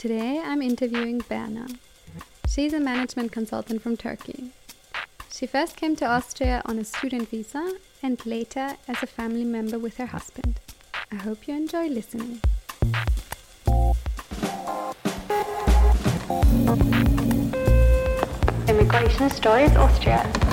Today I'm interviewing Berna. She's a management consultant from Turkey. She first came to Austria on a student visa and later as a family member with her husband. I hope you enjoy listening. Immigration Stories Austria.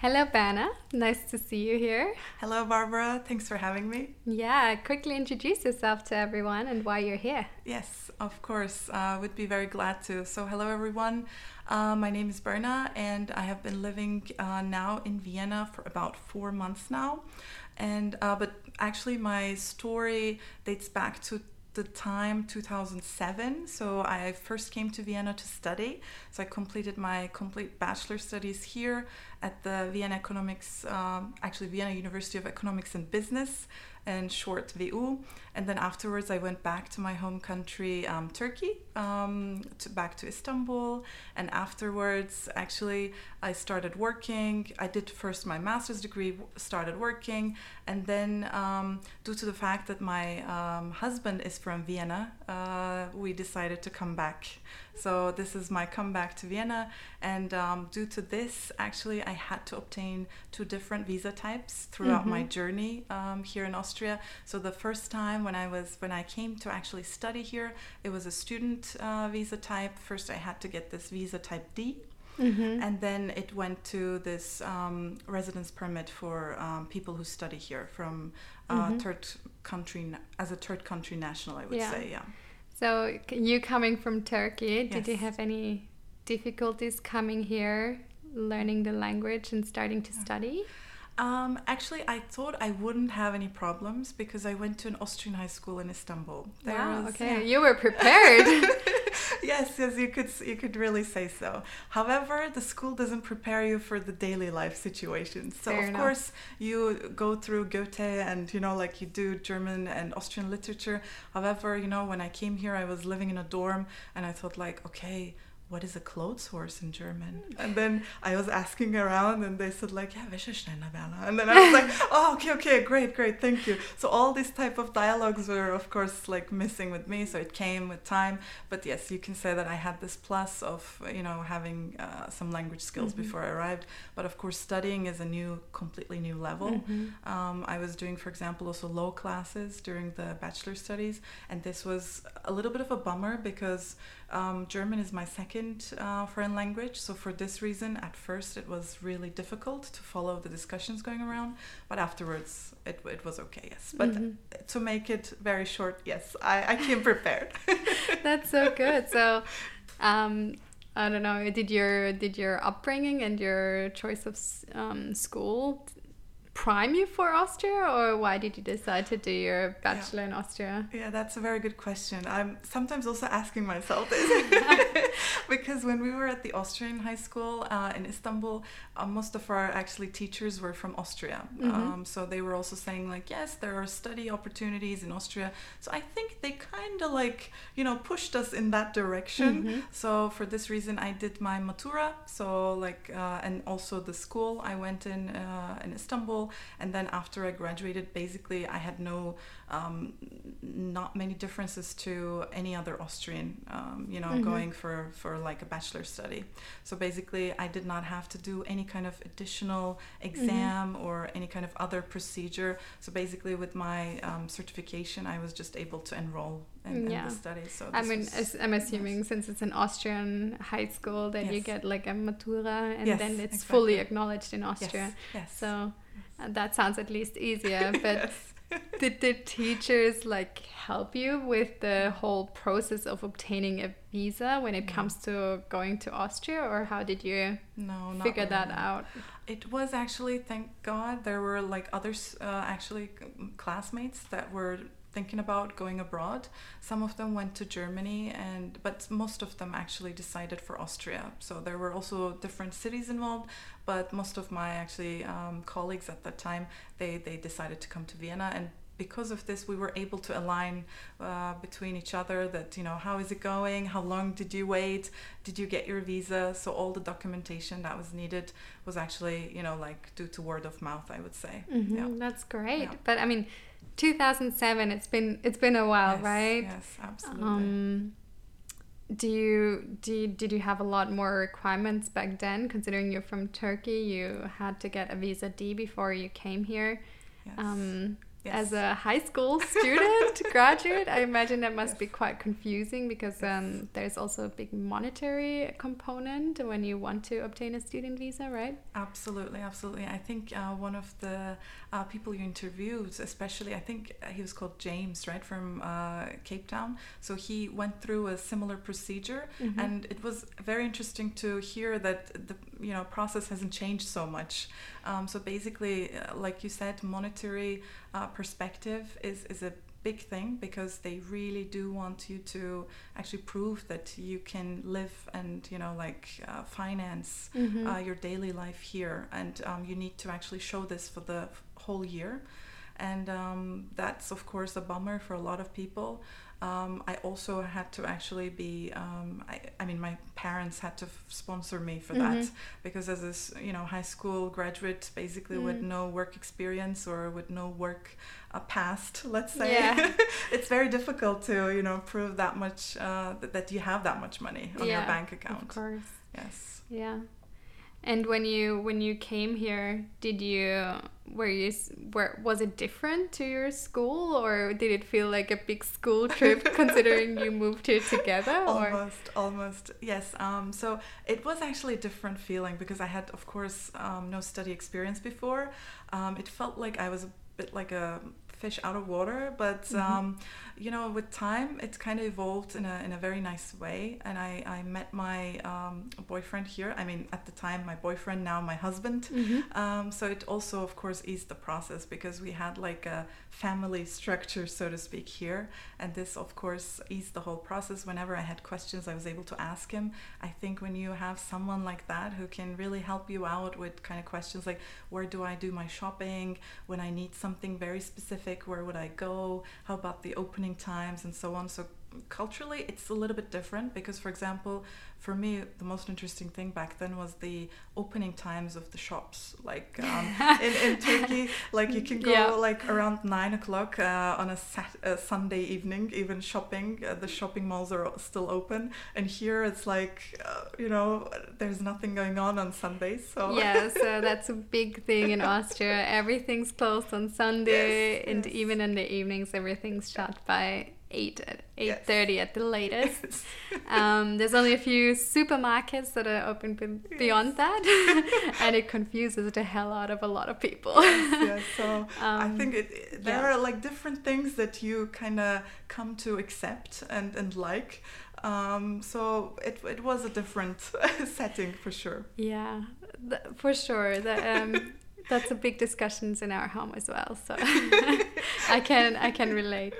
Hello, Berna. Nice to see you here. Hello, Barbara. Thanks for having me. Yeah, quickly introduce yourself to everyone and why you're here. Yes, of course. Uh, would be very glad to. So, hello, everyone. Uh, my name is Berna, and I have been living uh, now in Vienna for about four months now. And uh, but actually, my story dates back to the time 2007 so i first came to vienna to study. So i completed my complete bachelor studies here at the vienna economics um, actually vienna university of economics and business and short WU. And then afterwards, I went back to my home country, um, Turkey, um, to, back to Istanbul. And afterwards, actually, I started working. I did first my master's degree, started working. And then, um, due to the fact that my um, husband is from Vienna, uh, we decided to come back. So, this is my comeback to Vienna. And um, due to this, actually, I had to obtain two different visa types throughout mm-hmm. my journey um, here in Austria. So the first time when I was when I came to actually study here, it was a student uh, visa type. First, I had to get this visa type D. Mm-hmm. And then it went to this um, residence permit for um, people who study here from uh, mm-hmm. third country as a third country national. I would yeah. say, yeah. So you coming from Turkey, did yes. you have any difficulties coming here, learning the language and starting to study? Um, actually, I thought I wouldn't have any problems because I went to an Austrian high school in Istanbul. There wow, was, okay, yeah. you were prepared. yes, yes, you could you could really say so. However, the school doesn't prepare you for the daily life situations. So Fair of enough. course, you go through Goethe and you know like you do German and Austrian literature. However, you know when I came here, I was living in a dorm and I thought like, okay, what is a clothes horse in German? And then I was asking around and they said like, yeah, Wäscheständer, And then I was like, oh, okay, okay, great, great, thank you. So all these type of dialogues were of course like missing with me. So it came with time. But yes, you can say that I had this plus of, you know, having uh, some language skills mm-hmm. before I arrived. But of course, studying is a new, completely new level. Mm-hmm. Um, I was doing, for example, also low classes during the bachelor studies. And this was a little bit of a bummer because um, German is my second uh, foreign language, so for this reason, at first it was really difficult to follow the discussions going around, but afterwards it, it was okay, yes. But mm-hmm. to make it very short, yes, I, I came prepared. That's so good. So, um, I don't know. Did your did your upbringing and your choice of um, school prime you for Austria, or why did you decide to do your bachelor yeah. in Austria? Yeah, that's a very good question. I'm sometimes also asking myself this because when we were at the Austrian high school uh, in Istanbul, uh, most of our actually teachers were from Austria. Mm-hmm. Um, so they were also saying like, yes, there are study opportunities in Austria. So I think they kind of like you know pushed us in that direction. Mm-hmm. So for this reason, I did my matura. So like uh, and also the school I went in uh, in Istanbul and then after I graduated, basically I had no, um, not many differences to any other Austrian, um, you know, mm-hmm. going for, for like a bachelor study. So basically I did not have to do any kind of additional exam mm-hmm. or any kind of other procedure. So basically with my um, certification, I was just able to enroll in, yeah. in the study. So I mean, I'm assuming nice. since it's an Austrian high school that yes. you get like a matura and yes, then it's exactly. fully acknowledged in Austria. Yes. yes. So that sounds at least easier. But did the teachers like help you with the whole process of obtaining a visa when it no. comes to going to Austria, or how did you no, figure really. that out? It was actually, thank God, there were like others, uh, actually classmates that were thinking about going abroad. Some of them went to Germany, and but most of them actually decided for Austria. So there were also different cities involved, but most of my actually um, colleagues at that time they they decided to come to Vienna and because of this, we were able to align uh, between each other that, you know, how is it going? How long did you wait? Did you get your visa? So all the documentation that was needed was actually, you know, like due to word of mouth, I would say. Mm-hmm. Yeah. That's great. Yeah. But I mean, 2007, it's been, it's been a while, yes, right? Yes, absolutely. Um, do you, do you, did you have a lot more requirements back then considering you're from turkey you had to get a visa d before you came here yes. um, yes. as a high school student graduate i imagine that must yes. be quite confusing because um, there's also a big monetary component when you want to obtain a student visa right absolutely absolutely i think uh, one of the uh, people you interviewed especially i think he was called james right from uh, cape town so he went through a similar procedure mm-hmm. and it was very interesting to hear that the you know process hasn't changed so much um, so basically uh, like you said monetary uh, perspective is, is a big thing because they really do want you to actually prove that you can live and you know like uh, finance mm-hmm. uh, your daily life here. And um, you need to actually show this for the whole year. And um, that's of course a bummer for a lot of people um, I also had to actually be, um, I, I, mean, my parents had to f- sponsor me for mm-hmm. that because as a, you know, high school graduate, basically mm. with no work experience or with no work uh, past, let's say, yeah. it's very difficult to, you know, prove that much, uh, that, that you have that much money on yeah, your bank account. Of course. Yes. Yeah. And when you when you came here, did you were you where was it different to your school or did it feel like a big school trip considering you moved here together? Or? Almost, almost. Yes. Um, so it was actually a different feeling because I had, of course, um, no study experience before. Um, it felt like I was a bit like a fish out of water but mm-hmm. um, you know with time it's kind of evolved in a, in a very nice way. And i, I met my um, boyfriend here i mean at the time my boyfriend now my husband. Mm-hmm. um, so it also of course eased the process because we had like a family structure so to speak here. And this of course eased the whole process. Whenever i had questions i was able to ask him. I think when you have someone like that who can really help you out with kind of questions like where do i do my shopping? When i need something very specific specific where would i go? How about the opening times and so on. So culturally it's a little bit different because for example for me the most interesting thing back then was the opening times of the shops like um, in, in turkey like you can go yeah. like around nine o'clock uh, on a, sat- a sunday evening even shopping uh, the shopping malls are still open and here it's like uh, you know there's nothing going on on sundays so yeah so that's a big thing in austria everything's closed on sunday yes, and yes. even in the evenings everything's shut by eight at eight thirty yes. at the latest. Yes. um, there's only a few supermarkets that are open b- beyond that, and it confuses the hell out of a lot of people. yes, So um, I think it, it there yeah. are like different things that you kind of come to accept and and like. Um, so it it was a different setting for sure. Yeah, th- for sure. The, um, that's a big discussions in our home as well so i can i can relate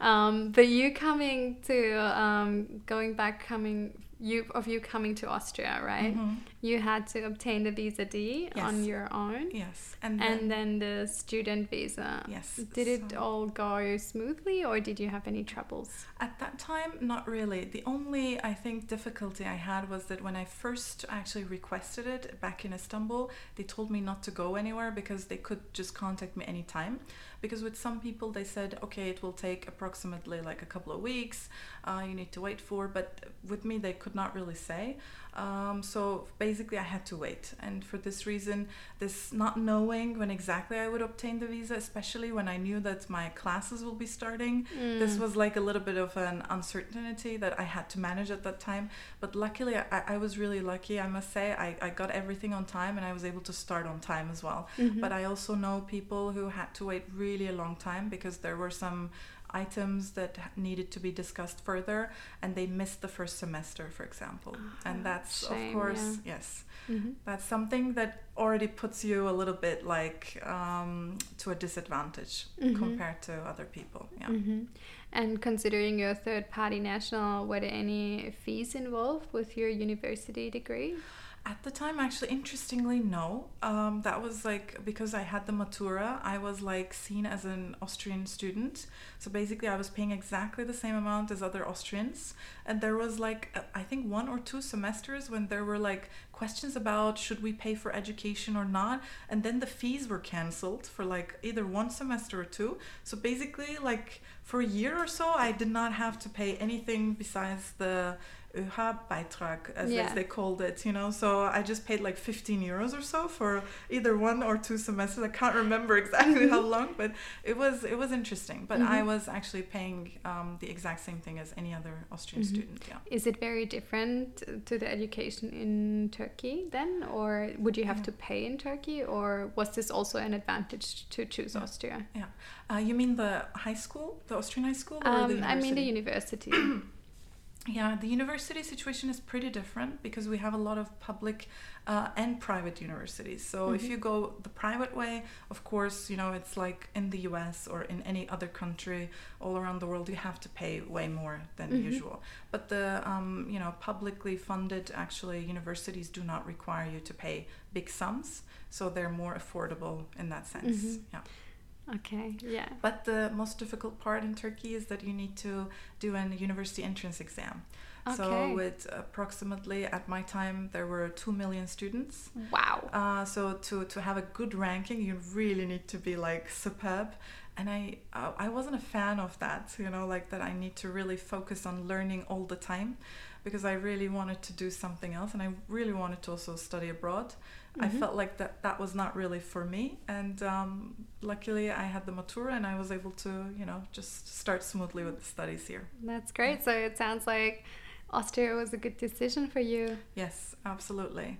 um, but you coming to um, going back coming you of you coming to Austria, right? Mm-hmm. You had to obtain the visa D yes. on your own. Yes, and then, and then the student visa. Yes. Did so it all go smoothly, or did you have any troubles? At that time, not really. The only I think difficulty I had was that when I first actually requested it back in Istanbul, they told me not to go anywhere because they could just contact me anytime because with some people they said okay it will take approximately like a couple of weeks uh, you need to wait for but with me they could not really say um, so basically, I had to wait. And for this reason, this not knowing when exactly I would obtain the visa, especially when I knew that my classes will be starting, mm. this was like a little bit of an uncertainty that I had to manage at that time. But luckily, I, I was really lucky, I must say. I, I got everything on time and I was able to start on time as well. Mm-hmm. But I also know people who had to wait really a long time because there were some items that needed to be discussed further and they missed the first semester for example oh, and that's shame, of course yeah. yes mm-hmm. that's something that already puts you a little bit like um, to a disadvantage mm-hmm. compared to other people yeah mm-hmm. and considering you're a third party national were there any fees involved with your university degree At the time, actually, interestingly, no. Um, that was like because I had the Matura, I was like seen as an Austrian student. So basically, I was paying exactly the same amount as other Austrians. And there was like, uh, I think one or two semesters when there were like questions about should we pay for education or not. And then the fees were cancelled for like either one semester or two. So basically, like for a year or so, I did not have to pay anything besides the ÖH-Beitrag, as, yeah. as they called it, you know. So I just paid like 15 euros or so for either one or two semesters. I can't remember exactly how mm-hmm. long, but it was it was interesting. But mm-hmm. I was actually paying um, the exact same thing as any other Austrian mm-hmm. student. Yeah. Is it very different to the education in Turkey then, or would you have yeah. to pay in Turkey, or was this also an advantage to choose yeah. Austria? Yeah. Uh, you mean the high school, the Austrian high school, or um, the university? I mean the university. Yeah, the university situation is pretty different because we have a lot of public uh, and private universities. So mm-hmm. if you go the private way, of course, you know, it's like in the US or in any other country all around the world, you have to pay way more than mm-hmm. usual. But the, um, you know, publicly funded actually universities do not require you to pay big sums. So they're more affordable in that sense. Mm-hmm. Yeah. Okay, yeah. But the most difficult part in Turkey is that you need to do an university entrance exam. Okay. So, with approximately at my time, there were two million students. Wow. Uh, so to to have a good ranking, you really need to be like superb. And I uh, I wasn't a fan of that. You know, like that I need to really focus on learning all the time, because I really wanted to do something else, and I really wanted to also study abroad. Mm-hmm. I felt like that that was not really for me, and um, luckily I had the matura and I was able to, you know, just start smoothly with the studies here. That's great. Yeah. So it sounds like Austria was a good decision for you. Yes, absolutely.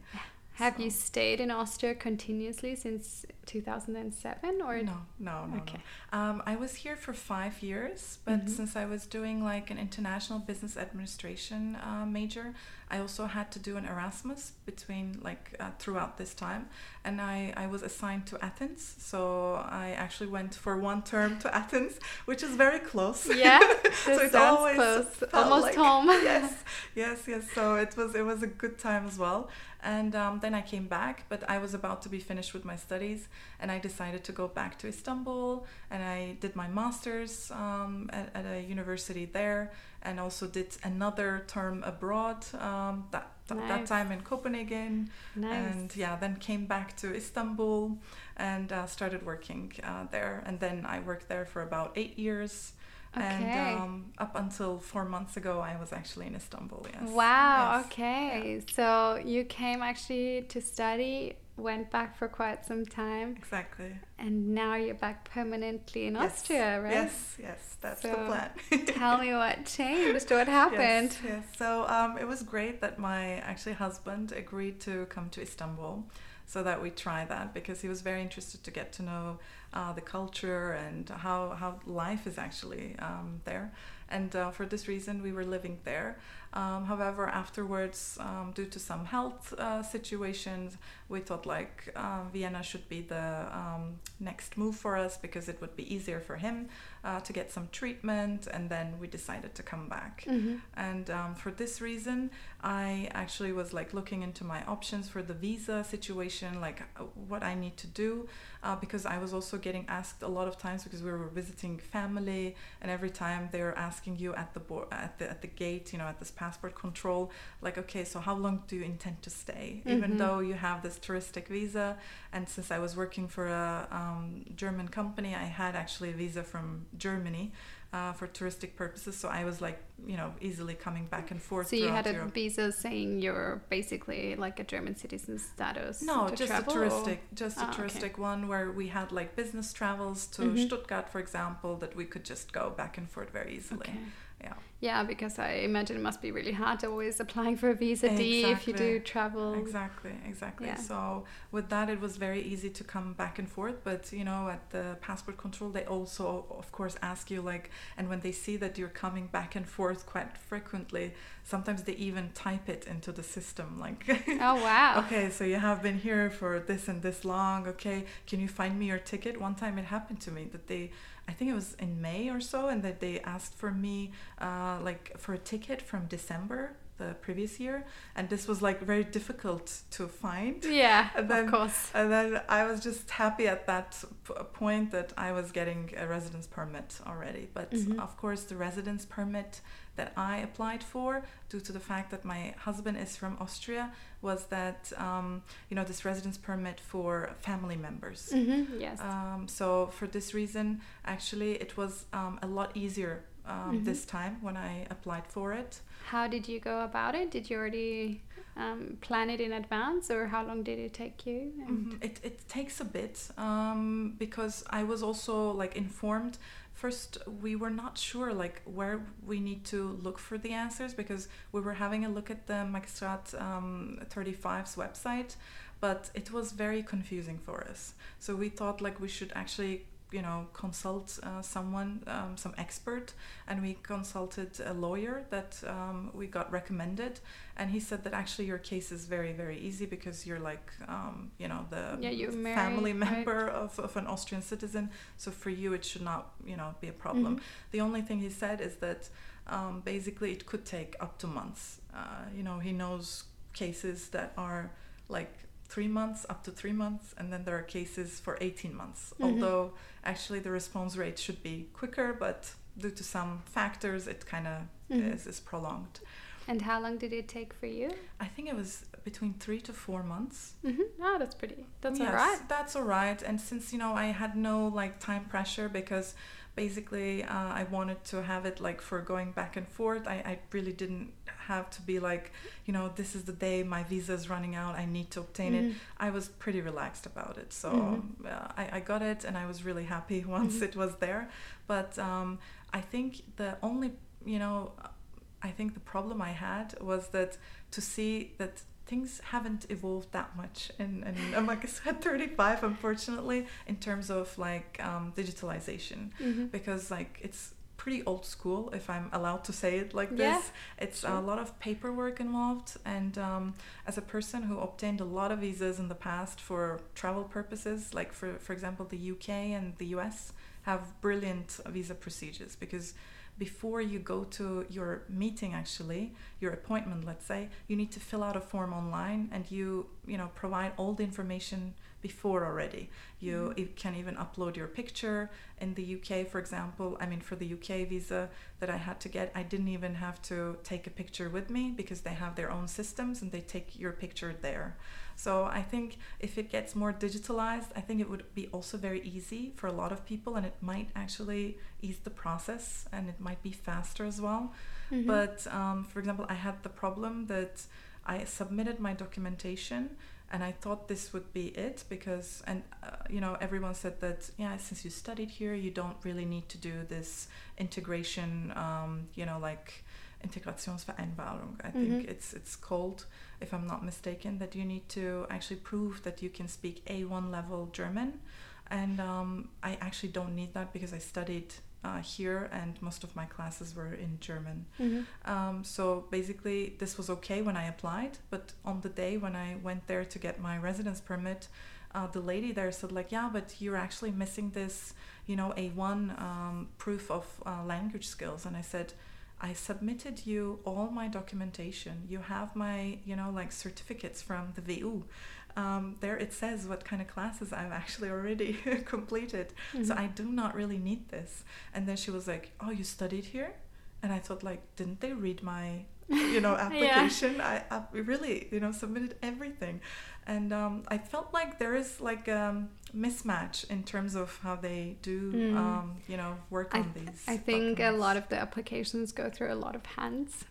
Have so. you stayed in Austria continuously since 2007 or no no no, okay. no. Um, I was here for five years but mm-hmm. since I was doing like an international business administration uh, major I also had to do an Erasmus between like uh, throughout this time and I, I was assigned to Athens so I actually went for one term to Athens which is very close. Yeah so it always close almost like, home. Yes yes yes so it was it was a good time as well. And um, then I came back, but I was about to be finished with my studies, and I decided to go back to Istanbul, and I did my master's um, at, at, a university there, and also did another term abroad. Um, that nice. that time in Copenhagen, nice. and yeah, then came back to Istanbul and uh, started working uh, there, and then I worked there for about eight years. Okay. And um, up until four months ago, I was actually in Istanbul. Yes. Wow. Yes. Okay. Yeah. So you came actually to study, went back for quite some time. Exactly. And now you're back permanently in yes. Austria, right? Yes. Yes. That's so the plan. tell me what changed. What happened? Yes. yes. So um, it was great that my actually husband agreed to come to Istanbul so that we try that because he was very interested to get to know uh, the culture and how, how life is actually um, there. And uh, for this reason, we were living there. Um, however, afterwards, um, due to some health uh, situations, we thought like uh, Vienna should be the um, next move for us because it would be easier for him uh, to get some treatment. And then we decided to come back. Mm-hmm. And um, for this reason, I actually was like looking into my options for the visa situation, like uh, what I need to do, uh, because I was also getting asked a lot of times because we were visiting family, and every time they were asking you at the bo- at the at the gate, you know, at this passport control, like, okay, so how long do you intend to stay, mm-hmm. even though you have this touristic visa? And since I was working for a um, German company, I had actually a visa from Germany uh, for touristic purposes. So I was like, you know, easily coming back and forth. So you had a Europe. visa saying you're basically like a German citizen status. No, just travel, a touristic, or? just a ah, touristic okay. one where we had like business travels to mm-hmm. Stuttgart, for example, that we could just go back and forth very easily. Okay. Yeah. Yeah, because I imagine it must be really hard to always applying for a visa exactly. D if you do travel. Exactly, exactly. Yeah. So with that, it was very easy to come back and forth. But you know, at the passport control, they also, of course, ask you like, and when they see that you're coming back and forth quite frequently, sometimes they even type it into the system, like. oh wow. okay, so you have been here for this and this long. Okay, can you find me your ticket? One time it happened to me that they I think it was in May or so, and that they asked for me uh, like for a ticket from December the previous year, and this was like very difficult to find. Yeah, and then, of course. And then I was just happy at that p- point that I was getting a residence permit already. But mm-hmm. of course, the residence permit that I applied for, due to the fact that my husband is from Austria, was that um, you know this residence permit for family members. Mm-hmm. Yes. Um, so for this reason, actually, it was um, a lot easier um, mm-hmm. this time when I applied for it. How did you go about it? Did you already um, plan it in advance, or how long did it take you? Mm-hmm. It it takes a bit um, because I was also like informed. First, we were not sure like where we need to look for the answers because we were having a look at the Magistrat um, 35's website, but it was very confusing for us. So we thought like we should actually you know consult uh, someone um, some expert. And we consulted a lawyer that um, we got recommended. And he said that actually your case is very very easy because you're like um, you know the yeah, married, family member right? of, of an austrian citizen. So for you it should not you know be a problem. Mm-hmm. the only thing he said is that um, basically it could take up to months. Uh, you know he knows cases that are like three months up to three months and then there are cases for 18 months mm-hmm. although actually the response rate should be quicker but due to some factors it kind of mm-hmm. is, is prolonged and how long did it take for you i think it was between three to four months mm-hmm. oh that's pretty that's yes, all right that's all right and since you know i had no like time pressure because basically uh, i wanted to have it like for going back and forth I, I really didn't have to be like you know this is the day my visa is running out i need to obtain mm-hmm. it i was pretty relaxed about it so mm-hmm. uh, I, I got it and i was really happy once mm-hmm. it was there but um, i think the only you know i think the problem i had was that to see that things haven't evolved that much and, and I'm like at 35 unfortunately in terms of like um, digitalization mm-hmm. because like it's pretty old school if i'm allowed to say it like this yeah, it's sure. a lot of paperwork involved and um, as a person who obtained a lot of visas in the past for travel purposes like for for example the uk and the us have brilliant visa procedures because before you go to your meeting actually your appointment let's say you need to fill out a form online and you you know provide all the information before already. You mm-hmm. can even upload your picture in the UK for example. I mean for the UK visa that I had to get I didn't even have to take a picture with me because they have their own systems and they take your picture there so I think if it gets more digitalized, I think it would be also very easy for a lot of people and it might actually ease the process and it might be faster as well. Mm-hmm. But um, for example, I had the problem that I submitted my documentation and I thought this would be it because and uh, you know everyone said that yeah since you studied here you don't really need to do this integration um, you know like Integrationsvereinbarung I mm-hmm. think it's it's called if I'm not mistaken, that you need to actually prove that you can speak A1 level German. And um, I actually don't need that because I studied uh, here and most of my classes were in German. Mm-hmm. Um, so basically, this was okay when I applied, but on the day when I went there to get my residence permit, uh, the lady there said like, yeah, but you're actually missing this, you know, A1 um, proof of uh, language skills. And I said, I submitted you all my documentation. You have my, you know, like certificates from the WU. Um, there it says what kind of classes I've actually already completed. Mm-hmm. So I do not really need this. And then she was like, "Oh, you studied here?" And I thought, like, didn't they read my, you know, application? yeah. I, I really, you know, submitted everything and um, I felt like there is like a mismatch in terms of how they do, mm. um, you know, work I on these. I think documents. a lot of the applications go through a lot of hands.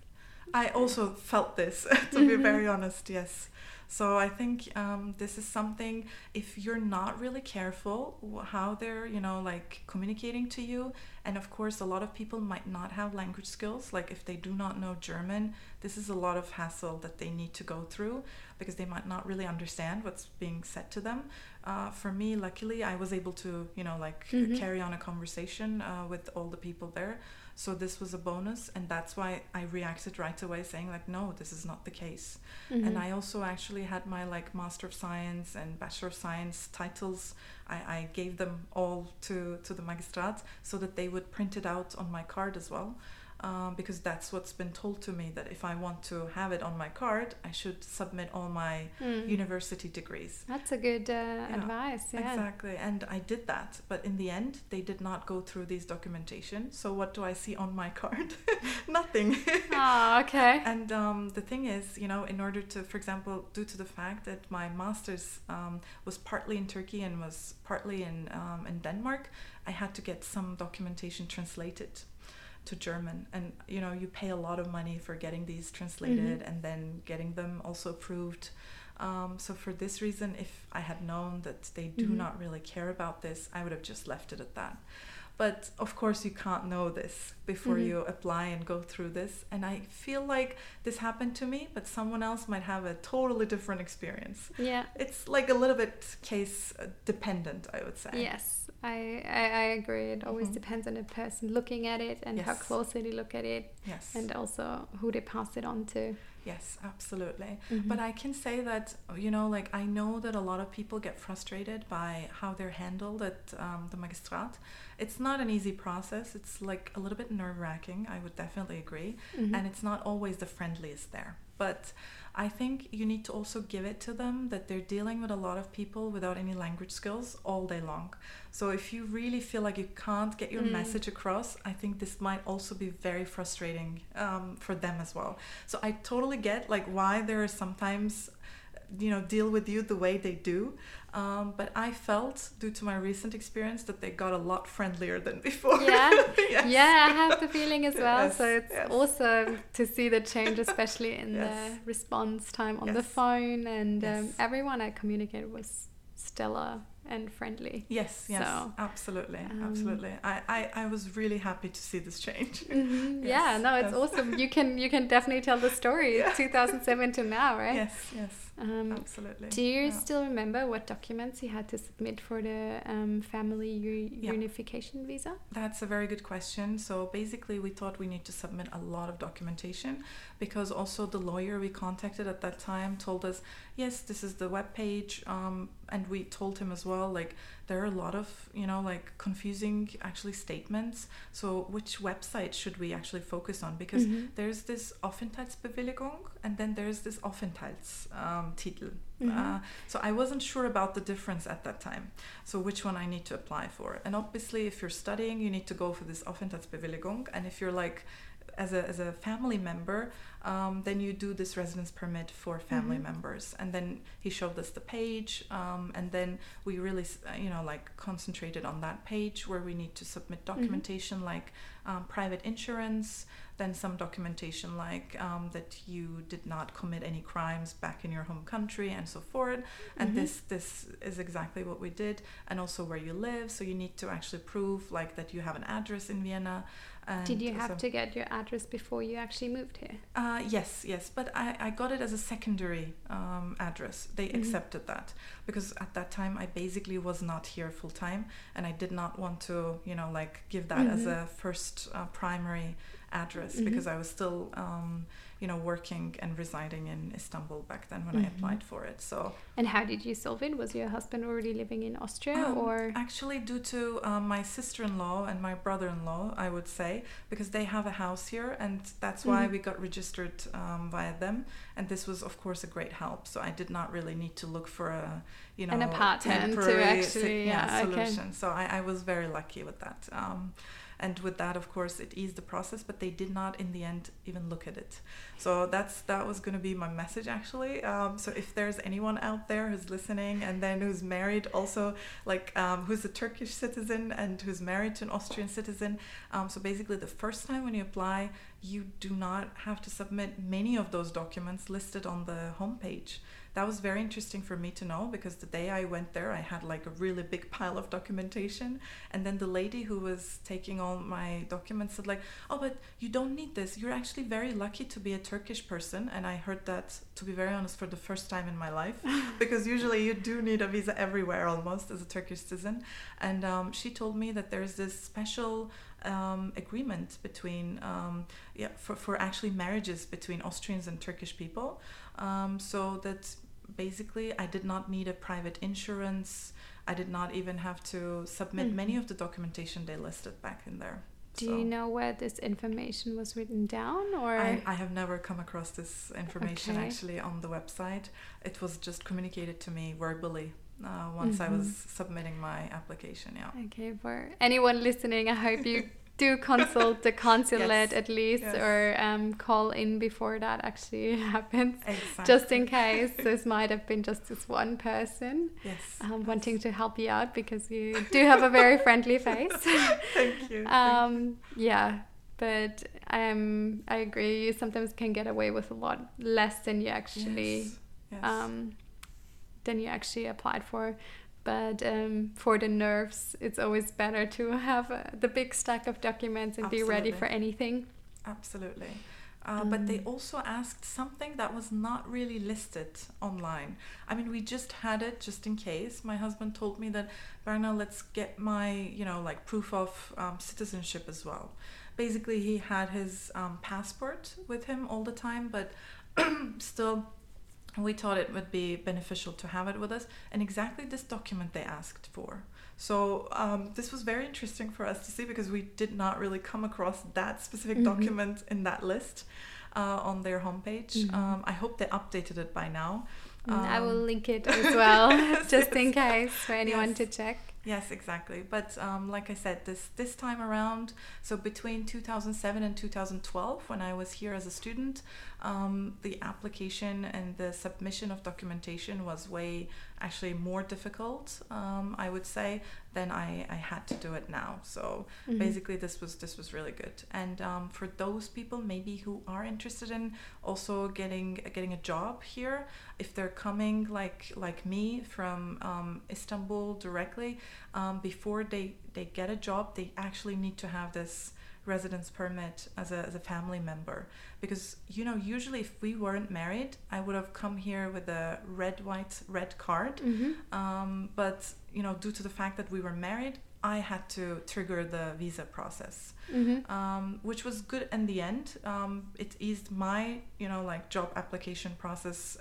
I also felt this, to be very honest. Yes. So I think um, this is something if you're not really careful how they're you know like communicating to you, and of course a lot of people might not have language skills. Like if they do not know German, this is a lot of hassle that they need to go through because they might not really understand what's being said to them. Uh, for me, luckily, I was able to you know like mm-hmm. carry on a conversation uh, with all the people there so this was a bonus and that's why i reacted right away saying like no this is not the case. Mm-hmm. and i also actually had my like master of science and bachelor of science titles. I, I gave them all to to the magistrat so that they would print it out on my card as well um, because that's what's been told to me that if I want to have it on my card, I should submit all my mm. university degrees. That's a good uh, yeah, advice. Yeah. Exactly. And I did that. But in the end, they did not go through these documentation. So what do I see on my card? Nothing. Oh, okay. and um, the thing is, you know, in order to, for example, due to the fact that my master's um, was partly in Turkey and was partly in, um, in Denmark, I had to get some documentation translated to German. And you know, you pay a lot of money for getting these translated mm-hmm. and then getting them also approved. Um, so for this reason, if I had known that they do mm-hmm. not really care about this, I would have just left it at that. But of course, you can't know this before mm-hmm. you apply and go through this. And I feel like this happened to me, but someone else might have a totally different experience. Yeah. It's like a little bit case dependent, I would say. Yes, I, I, I agree. It always mm-hmm. depends on the person looking at it and yes. how closely they look at it. Yes. And also who they pass it on to. Yes, absolutely. Mm-hmm. But I can say that, you know, like I know that a lot of people get frustrated by how they're handled at um, the magistrat. It's not an easy process. It's like a little bit nerve wracking, I would definitely agree. Mm-hmm. And it's not always the friendliest there. But I think you need to also give it to them that they're dealing with a lot of people without any language skills all day long. So if you really feel like you can't get your mm. message across, I think this might also be very frustrating um, for them as well. So I totally get like why there are sometimes you know deal with you the way they do um, but i felt due to my recent experience that they got a lot friendlier than before yeah yes. yeah i have the feeling as well yes. so it's yes. awesome to see the change especially in the response time on the phone and um, everyone i communicated was stellar and friendly. Yes, yes, so, absolutely, um, absolutely. I, I, I was really happy to see this change. Mm-hmm, yes, yeah, no, it's yes. awesome. You can you can definitely tell the story, yeah. 2007 to now, right? Yes, yes. Um, Absolutely. Do you yeah. still remember what documents you had to submit for the um, family yeah. unification visa? That's a very good question. So basically, we thought we need to submit a lot of documentation because also the lawyer we contacted at that time told us, yes, this is the web page, um, and we told him as well, like there are a lot of you know like confusing actually statements. So which website should we actually focus on? Because mm-hmm. there's this Aufenthaltsbewilligung and then there's this Aufenthaltstitel um, mm-hmm. uh, so I wasn't sure about the difference at that time. So which one I need to apply for? And obviously if you're studying you need to go for this Aufenthaltsbewilligung and if you're like as a, as a family member, um, then you do this residence permit for family mm-hmm. members. And then he showed us the page, um, and then we really, uh, you know, like concentrated on that page where we need to submit mm-hmm. documentation mm-hmm. like um, private insurance, then some documentation like um, that you did not commit any crimes back in your home country and so forth. And mm-hmm. this this is exactly what we did, and also where you live. So you need to actually prove like that you have an address in Vienna. And Did you have so, to get your address before you actually moved here? Uh, yes, yes, but I, I got it as a secondary um, address. They mm-hmm. accepted that because at that time I basically was not here full time and I did not want to, you know, like give that mm-hmm. as a first uh, primary address mm-hmm. because I was still, um, you know, working and residing in Istanbul back then when mm-hmm. I applied for it. So. And how did you solve it? Was your husband already living in Austria, um, or actually due to um, my sister-in-law and my brother-in-law, I would say, because they have a house here, and that's why mm-hmm. we got registered um, via them. And this was, of course, a great help. So I did not really need to look for a, you know, an apartment to actually yeah, yeah solution. Okay. So I, I was very lucky with that. Um, and with that of course it eased the process but they did not in the end even look at it. So that's that was going to be my message actually. Um, so if there's anyone out there who's listening and then who's married also like um, who's a turkish citizen and who's married to an austrian citizen um, so basically the first time when you apply you do not have to submit many of those documents listed on the homepage that was very interesting for me to know because the day I went there, I had like a really big pile of documentation. And then the lady who was taking all my documents said, like, oh, but you don't need this. You're actually very lucky to be a Turkish person. And I heard that, to be very honest, for the first time in my life, because usually you do need a visa everywhere almost as a Turkish citizen. And um, she told me that there's this special um, agreement between um, yeah for, for actually marriages between Austrians and Turkish people um, so that basically I did not need a private insurance I did not even have to submit mm-hmm. many of the documentation they listed back in there Do so. you know where this information was written down, or I, I have never come across this information okay. actually on the website. It was just communicated to me verbally. Uh, once mm-hmm. I was mm-hmm. submitting my application, yeah. Okay, for anyone listening, I hope you do consult the consulate yes. at least yes. or um, call in before that actually happens exactly. just in case this might have been just this one person yes, um, yes. wanting to help you out because you do have a very friendly face thank you um, yeah but um, I agree you sometimes can get away with a lot less than you actually um, than you actually applied for but um, for the nerves, it's always better to have uh, the big stack of documents and Absolutely. be ready for anything. Absolutely. Uh, mm. But they mm. also asked something that was not really listed online. I mean, we just had it just in case. My husband told me that, Berna, let's get my, you know, like proof of um, citizenship as well. Basically, he had his um, passport with him all the time, but still we thought it would be beneficial to have it with us and exactly this document they asked for so um, this was very interesting for us to see because we did not really come across that specific mm-hmm. document in that list uh, on their homepage mm-hmm. um, i hope they updated it by now um, i will um, link it as well just in case for anyone yes. to check Yes, exactly. But um, like I said, this this time around, so between 2007 and 2012, when I was here as a student, um, the application and the submission of documentation was way actually more difficult, um, I would say, than I, I had to do it now. So mm-hmm. basically, this was this was really good. And um, for those people maybe who are interested in also getting getting a job here, if they're coming like like me from um, Istanbul directly, um, before they they get a job, they actually need to have this residence permit as a, as a family member because you know usually if we weren't married i would have come here with a red white red card mm-hmm. um, but you know due to the fact that we were married i had to trigger the visa process mm-hmm. um, which was good in the end um, it eased my you know like job application process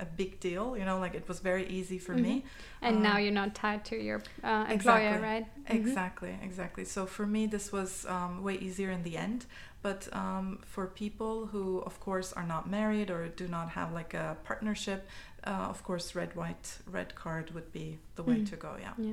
a big deal you know like it was very easy for mm-hmm. me and um, now you're not tied to your uh, employer exactly, right mm-hmm. exactly exactly so for me this was um, way easier in the end but um, for people who of course are not married or do not have like a partnership uh, of course red white red card would be the way mm. to go yeah. yeah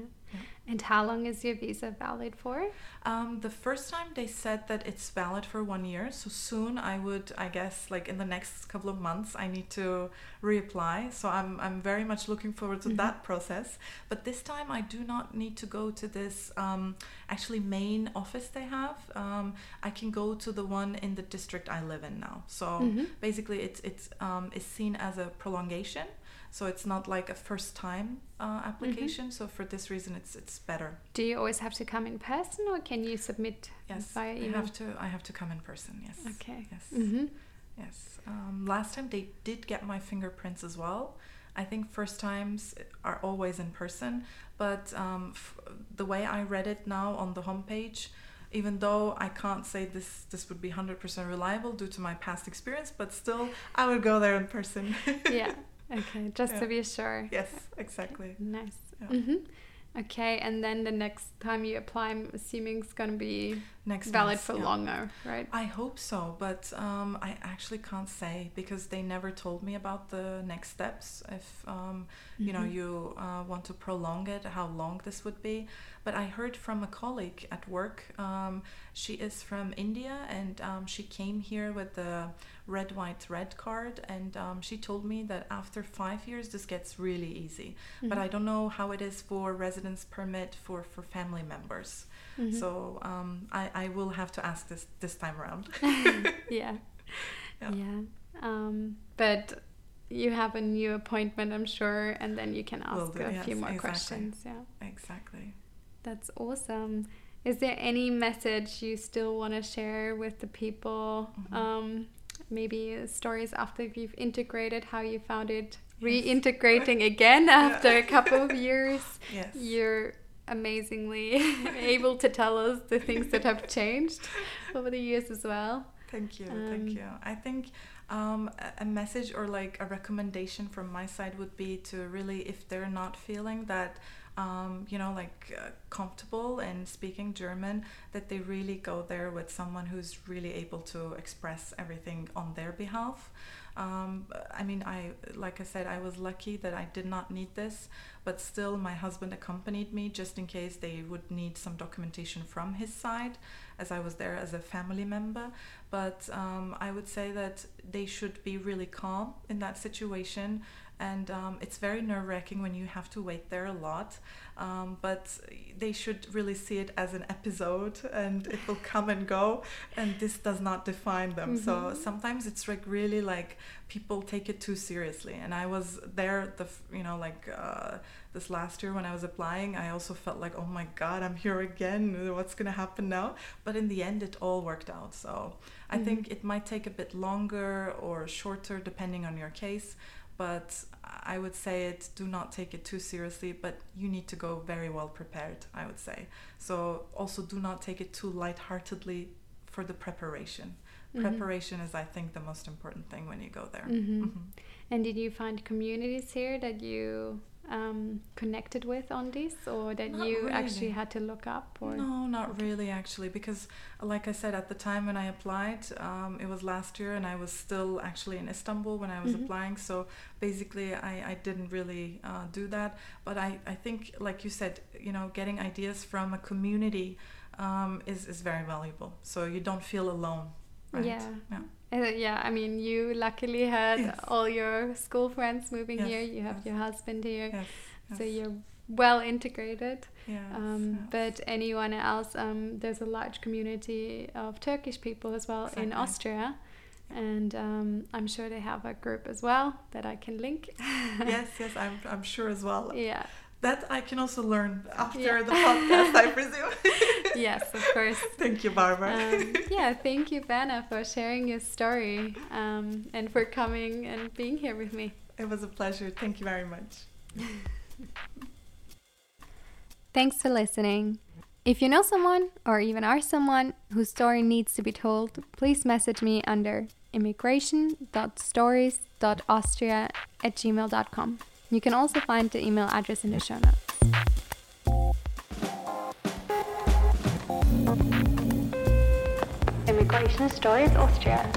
and how long is your visa valid for? Um, the first time they said that it's valid for one year. So soon I would, I guess, like in the next couple of months, I need to reapply. So I'm, I'm very much looking forward to mm-hmm. that process. But this time I do not need to go to this um, actually main office they have. Um, I can go to the one in the district I live in now. So mm-hmm. basically, it's, it's, um, it's seen as a prolongation so it's not like a first time uh, mm-hmm. application. Mm-hmm. So for this reason, it's it's better. Do you always have to come in person, or can you submit yes, via email? I have to. I have to come in person. Yes. Okay. Yes. Mm-hmm. Yes. Um, last time they did get my fingerprints as well. I think first times are always in person, but um, f- the way I read it now on the homepage, even though I can't say this this would be 100% reliable due to my past experience, but still I would go there in person. yeah. Okay, just yeah. to be sure. Yes, exactly. Nice. Yeah. Mm-hmm. Okay, and then the next time you apply, I'm assuming it's going to be next valid month, for yeah. longer, right? I hope so, but um, I actually can't say because they never told me about the next steps. If um, you mm-hmm. know you uh, want to prolong it, how long this would be. But I heard from a colleague at work. Um, she is from India and um, she came here with the red, white, red card. And um, she told me that after five years, this gets really easy. Mm-hmm. But I don't know how it is for residence permit for, for family members. Mm-hmm. So um, I, I will have to ask this this time around. yeah. Yeah. yeah. Um, but you have a new appointment, I'm sure, and then you can ask a yes, few more exactly. questions. Yeah. Exactly. That's awesome. Is there any message you still want to share with the people? Mm-hmm. Um, maybe stories after you've integrated, how you found it yes. reintegrating again after yeah. a couple of years. Yes. You're amazingly able to tell us the things that have changed over the years as well. Thank you, um, thank you. I think um, a message or like a recommendation from my side would be to really, if they're not feeling that um, you know, like uh, comfortable in speaking German, that they really go there with someone who's really able to express everything on their behalf. Um, I mean, I like I said, I was lucky that I did not need this, but still, my husband accompanied me just in case they would need some documentation from his side, as I was there as a family member. But um, I would say that they should be really calm in that situation and um, it's very nerve wracking when you have to wait there a lot. Um, but they should really see it as an episode and it will come and go, and this does not define them. Mm-hmm. So sometimes it's like really like people take it too seriously. And I was there, the you know, like uh, this last year when I was applying, I also felt like, oh my God, I'm here again. What's going to happen now? But in the end, it all worked out. So I mm-hmm. think it might take a bit longer or shorter depending on your case but I would say it do not take it too seriously, but you need to go very well prepared, I would say. So also do not take it too lightheartedly for the preparation. Mm-hmm. Preparation is I think the most important thing when you go there. Mm-hmm. Mm-hmm. And did you find communities here that you um, connected with on this or that not you really. actually had to look up or no not okay. really actually because like i said at the time when i applied um, it was last year and i was still actually in istanbul when i was mm-hmm. applying so basically I, I didn't really uh, do that but I, I think like you said you know getting ideas from a community um, is, is very valuable so you don't feel alone right yeah yeah uh, yeah, I mean, you luckily had yes. all your school friends moving yes. here. You have yes. your husband here, so you're well integrated. Um, but anyone else, um, there's a large community of Turkish people as well exactly. in Austria. And um, I'm sure they have a group as well that I can link. yes, yes, I'm, I'm sure as well. Yeah that I can also learn after yeah. the podcast, I presume. yes, of course. Thank you, Barbara. Um, yeah, thank you, Berna, for sharing your story um, and for coming and being here with me. It was a pleasure. Thank you very much. Thanks for listening. If you know someone or even are someone whose story needs to be told, please message me under immigration.stories.austria at gmail.com. You can also find the email address in the show notes. Immigration Stories Austria.